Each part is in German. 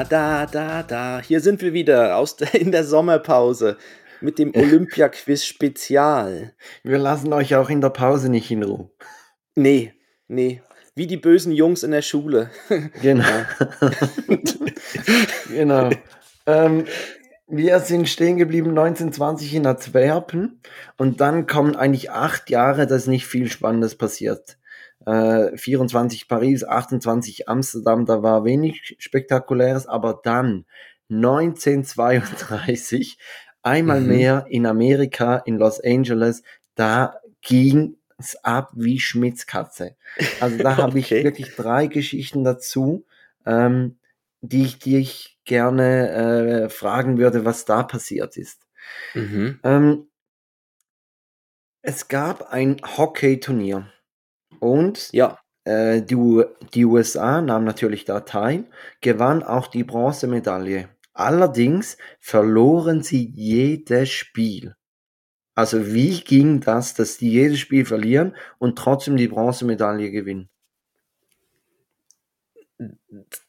Da, da, da, da. Hier sind wir wieder aus der, in der Sommerpause mit dem Olympia-Quiz Spezial. Wir lassen euch auch in der Pause nicht in Ruhe. Nee, nee. Wie die bösen Jungs in der Schule. Genau. genau. Ähm, wir sind stehen geblieben 1920 in Antwerpen und dann kommen eigentlich acht Jahre, dass nicht viel Spannendes passiert. Äh, 24 Paris, 28 Amsterdam, da war wenig Spektakuläres, aber dann 1932 einmal mhm. mehr in Amerika, in Los Angeles, da ging es ab wie Schmitzkatze. Also da habe ich wirklich drei Geschichten dazu, ähm, die ich dich gerne äh, fragen würde, was da passiert ist. Mhm. Ähm, es gab ein Hockey-Turnier und ja. äh, die, die USA nahm natürlich da teil, gewann auch die Bronzemedaille. Allerdings verloren sie jedes Spiel. Also wie ging das, dass die jedes Spiel verlieren und trotzdem die Bronzemedaille gewinnen?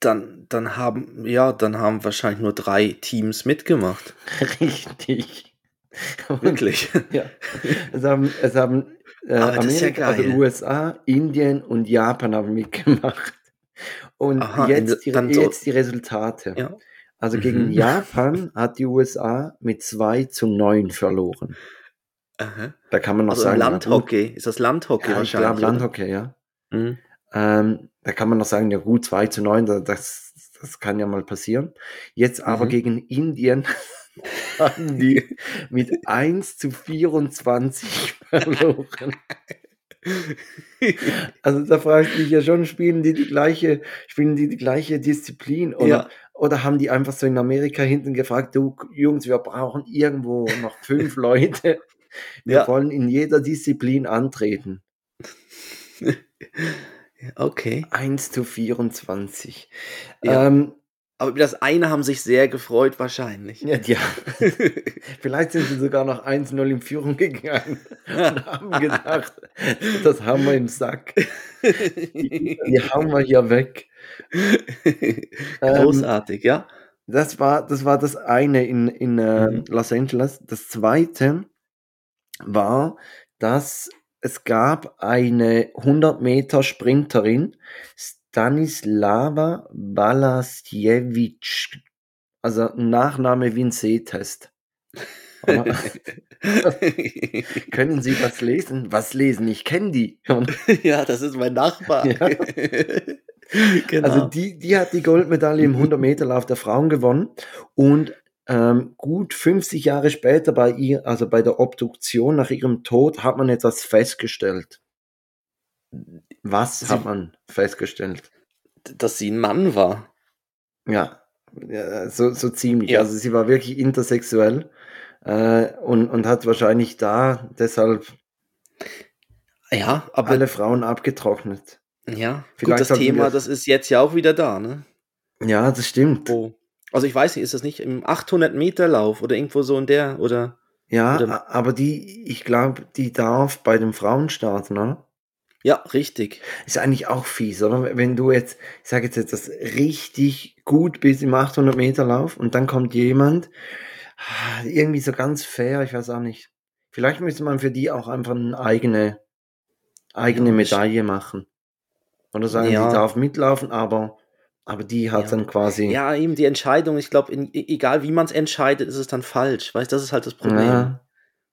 Dann, dann haben, ja, dann haben wahrscheinlich nur drei Teams mitgemacht. Richtig. Wirklich. ja. Es haben, es haben äh, Amerika, ja also USA, Indien und Japan haben mitgemacht. Und Aha, jetzt, die, jetzt die Resultate. Ja. Also gegen mhm. Japan hat die USA mit 2 zu 9 verloren. Aha. Da kann man noch also sagen. Landhockey, ist das Landhockey ja, wahrscheinlich? Ich glaube Landhockey, ja. Mhm. Ähm, da kann man noch sagen, ja gut, 2 zu 9, das, das kann ja mal passieren. Jetzt aber mhm. gegen Indien haben die mit 1 zu 24 verloren. Also da frage ich mich ja schon, spielen die die gleiche, spielen die die gleiche Disziplin oder, ja. oder haben die einfach so in Amerika hinten gefragt, du Jungs, wir brauchen irgendwo noch fünf Leute, wir ja. wollen in jeder Disziplin antreten. Okay. 1 zu 24. Ja. Ähm, aber über das eine haben sich sehr gefreut, wahrscheinlich. Ja, ja. Vielleicht sind sie sogar noch 1-0 in Führung gegangen und haben gedacht, das haben wir im Sack. Die, die haben wir hier weg. Großartig, ähm, ja. Das war, das war das eine in, in äh, mhm. Los Angeles. Das zweite war, dass es gab eine 100 Meter Sprinterin, Stanislava Balasiewicz. Also Nachname wie ein Sehtest. Können Sie was lesen? Was lesen? Ich kenne die. ja, das ist mein Nachbar. Ja. genau. Also die, die hat die Goldmedaille im 100-Meter-Lauf der Frauen gewonnen und ähm, gut 50 Jahre später bei ihr, also bei der Obduktion nach ihrem Tod, hat man etwas festgestellt. Was sie, hat man festgestellt? Dass sie ein Mann war. Ja, ja so, so ziemlich. Ja. Also sie war wirklich intersexuell äh, und, und hat wahrscheinlich da deshalb ja, aber, alle Frauen abgetrocknet. Ja, Vielleicht gut, das Thema, das ist jetzt ja auch wieder da, ne? Ja, das stimmt. Wo, also ich weiß nicht, ist das nicht im 800 Meter Lauf oder irgendwo so in der oder? Ja, oder? aber die, ich glaube, die darf bei dem Frauenstart, ne? Ja, richtig. Ist eigentlich auch fies, oder? Wenn du jetzt, ich sage jetzt etwas richtig gut bist im 800 Meter Lauf und dann kommt jemand, ah, irgendwie so ganz fair, ich weiß auch nicht. Vielleicht müsste man für die auch einfach eine eigene, eigene Medaille machen. Oder sagen, ja. die darf mitlaufen, aber aber die hat ja. dann quasi. Ja, eben die Entscheidung, ich glaube, egal wie man es entscheidet, ist es dann falsch. Weißt du, das ist halt das Problem. Ja.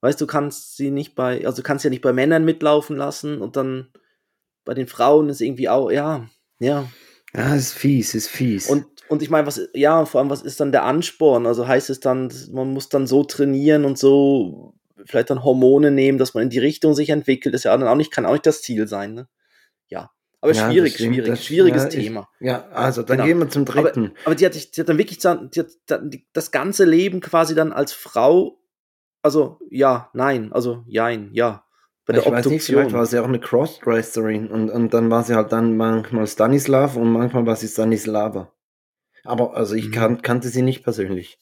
Weißt du, kannst sie nicht bei, also kannst ja nicht bei Männern mitlaufen lassen und dann bei den Frauen ist irgendwie auch, ja, ja. Ja, ist fies, ist fies. Und, und ich meine, was, ja, vor allem, was ist dann der Ansporn? Also heißt es dann, man muss dann so trainieren und so vielleicht dann Hormone nehmen, dass man in die Richtung sich entwickelt, ist ja dann auch nicht, kann auch nicht das Ziel sein, ne? Ja. Aber ja, schwierig, schwierig, das, schwieriges ja, Thema. Ich, ja, also dann genau. gehen wir zum dritten. Aber, aber die, hat, die hat dann wirklich die hat dann das ganze Leben quasi dann als Frau, also ja, nein, also jein, ja. Bei der ich Obduktion. Weiß nicht, vielleicht war sie auch eine Crossdresserin und, und dann war sie halt dann manchmal Stanislav und manchmal war sie Stanislava. Aber also ich mhm. kan kannte sie nicht persönlich.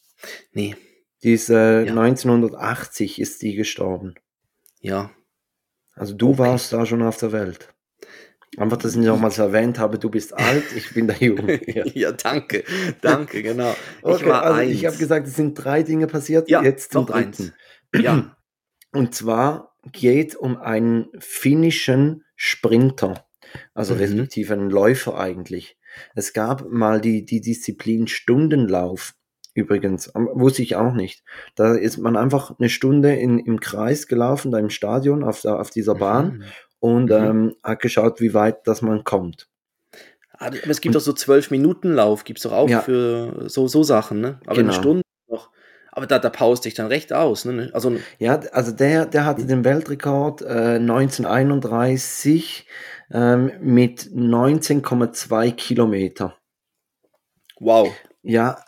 Nee. Die ist äh, ja. 1980 ist die gestorben. Ja. Also du okay. warst da schon auf der Welt. Einfach, dass ich nochmals erwähnt habe, du bist alt, ich bin der Junge. Ja, ja danke, danke, genau. Okay, ich also eins. ich habe gesagt, es sind drei Dinge passiert, ja, jetzt zum dritten. Eins. Ja. Und zwar geht um einen finnischen Sprinter, also mhm. respektive einen Läufer eigentlich. Es gab mal die, die Disziplin Stundenlauf. Übrigens, wusste ich auch nicht. Da ist man einfach eine Stunde in, im Kreis gelaufen, da im Stadion, auf, der, auf dieser Bahn mhm. und mhm. Ähm, hat geschaut, wie weit das man kommt. Ah, aber es gibt doch so zwölf Minuten Lauf, gibt es doch auch ja. für so, so Sachen, ne? Aber genau. eine Stunde. Aber da, da paust dich dann recht aus, ne? Also, ja, also der, der hatte den Weltrekord äh, 1931 ähm, mit 19,2 Kilometer. Wow. Ja,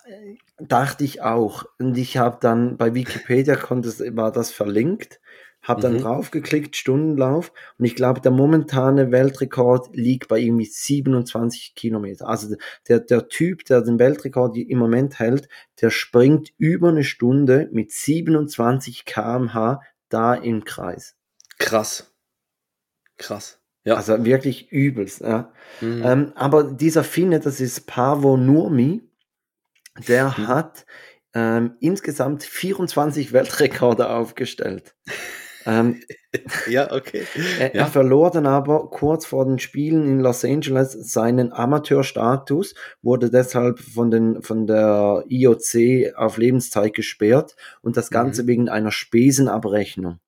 dachte ich auch. Und ich habe dann bei Wikipedia konnte, war das verlinkt, habe dann mhm. draufgeklickt, Stundenlauf. Und ich glaube, der momentane Weltrekord liegt bei irgendwie 27 Kilometer. Also der, der Typ, der den Weltrekord im Moment hält, der springt über eine Stunde mit 27 kmh da im Kreis. Krass. Krass. Ja. Also wirklich übelst. Ja. Mhm. Ähm, aber dieser Finne, das ist Pavo Nurmi, der mhm. hat ähm, insgesamt 24 Weltrekorde aufgestellt. ähm, ja, okay. Er, ja. er, verlor dann aber kurz vor den Spielen in Los Angeles seinen Amateurstatus, wurde deshalb von, den, von der IOC auf Lebenszeit gesperrt und das Ganze mhm. wegen einer Spesenabrechnung.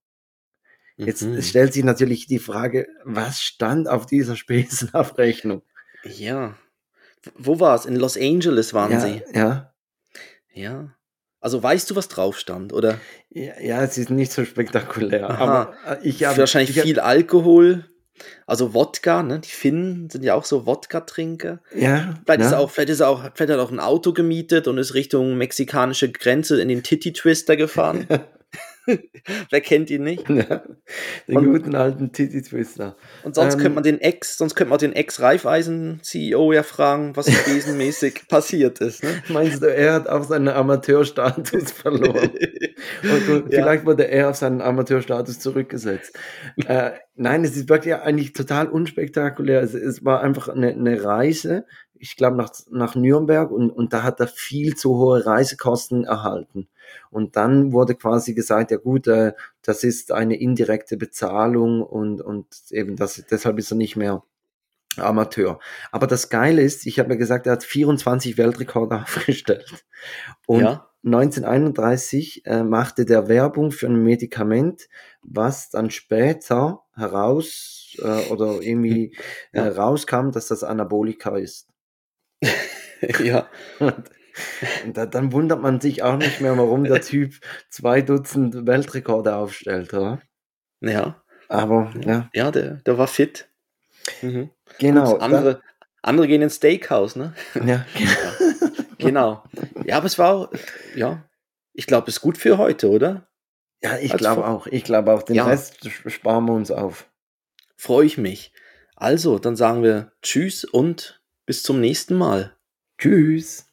Jetzt mhm. stellt sich natürlich die Frage, was stand auf dieser Spesenabrechnung? Ja. Wo war es? In Los Angeles waren ja, sie. Ja. Ja. Also weißt du, was drauf stand, oder? Ja, ja es ist nicht so spektakulär. Aha. Aber äh, ich habe wahrscheinlich ich viel Alkohol. Also Wodka, ne? Die Finnen sind ja auch so Wodka-Trinker. Ja. Vielleicht, ja. Ist auch, vielleicht ist er auch, vielleicht hat er auch ein Auto gemietet und ist Richtung mexikanische Grenze in den Titty Twister gefahren. Wer kennt ihn nicht? Ja, den und, guten alten Titi Twister. Und sonst ähm, könnte man den Ex, sonst könnte man den Ex-Reifeisen-CEO ja fragen, was wesenmäßig passiert ist. Ne? Meinst du, er hat auch seinen Amateurstatus verloren? und, ja. vielleicht wurde er auf seinen Amateurstatus zurückgesetzt. äh, nein, es ist wirklich eigentlich total unspektakulär. Es, es war einfach eine, eine Reise ich glaube, nach, nach Nürnberg und, und da hat er viel zu hohe Reisekosten erhalten. Und dann wurde quasi gesagt, ja gut, äh, das ist eine indirekte Bezahlung und, und eben das, deshalb ist er nicht mehr Amateur. Aber das Geile ist, ich habe ja gesagt, er hat 24 Weltrekorde aufgestellt. Und ja. 1931 äh, machte der Werbung für ein Medikament, was dann später heraus äh, oder irgendwie äh, rauskam, dass das Anabolika ist. ja. Und da, dann wundert man sich auch nicht mehr, warum der Typ zwei Dutzend Weltrekorde aufstellt, oder? Ja. Aber, ja. Ja, der, der war fit. Mhm. Genau. Gut, andere, andere gehen ins Steakhouse, ne? Ja, genau. Genau. Ja, aber es war auch, ja, ich glaube, es ist gut für heute, oder? Ja, ich glaube auch. Ich glaube auch. Den ja. Rest sparen wir uns auf. Freue ich mich. Also, dann sagen wir Tschüss und bis zum nächsten Mal. Tschüss.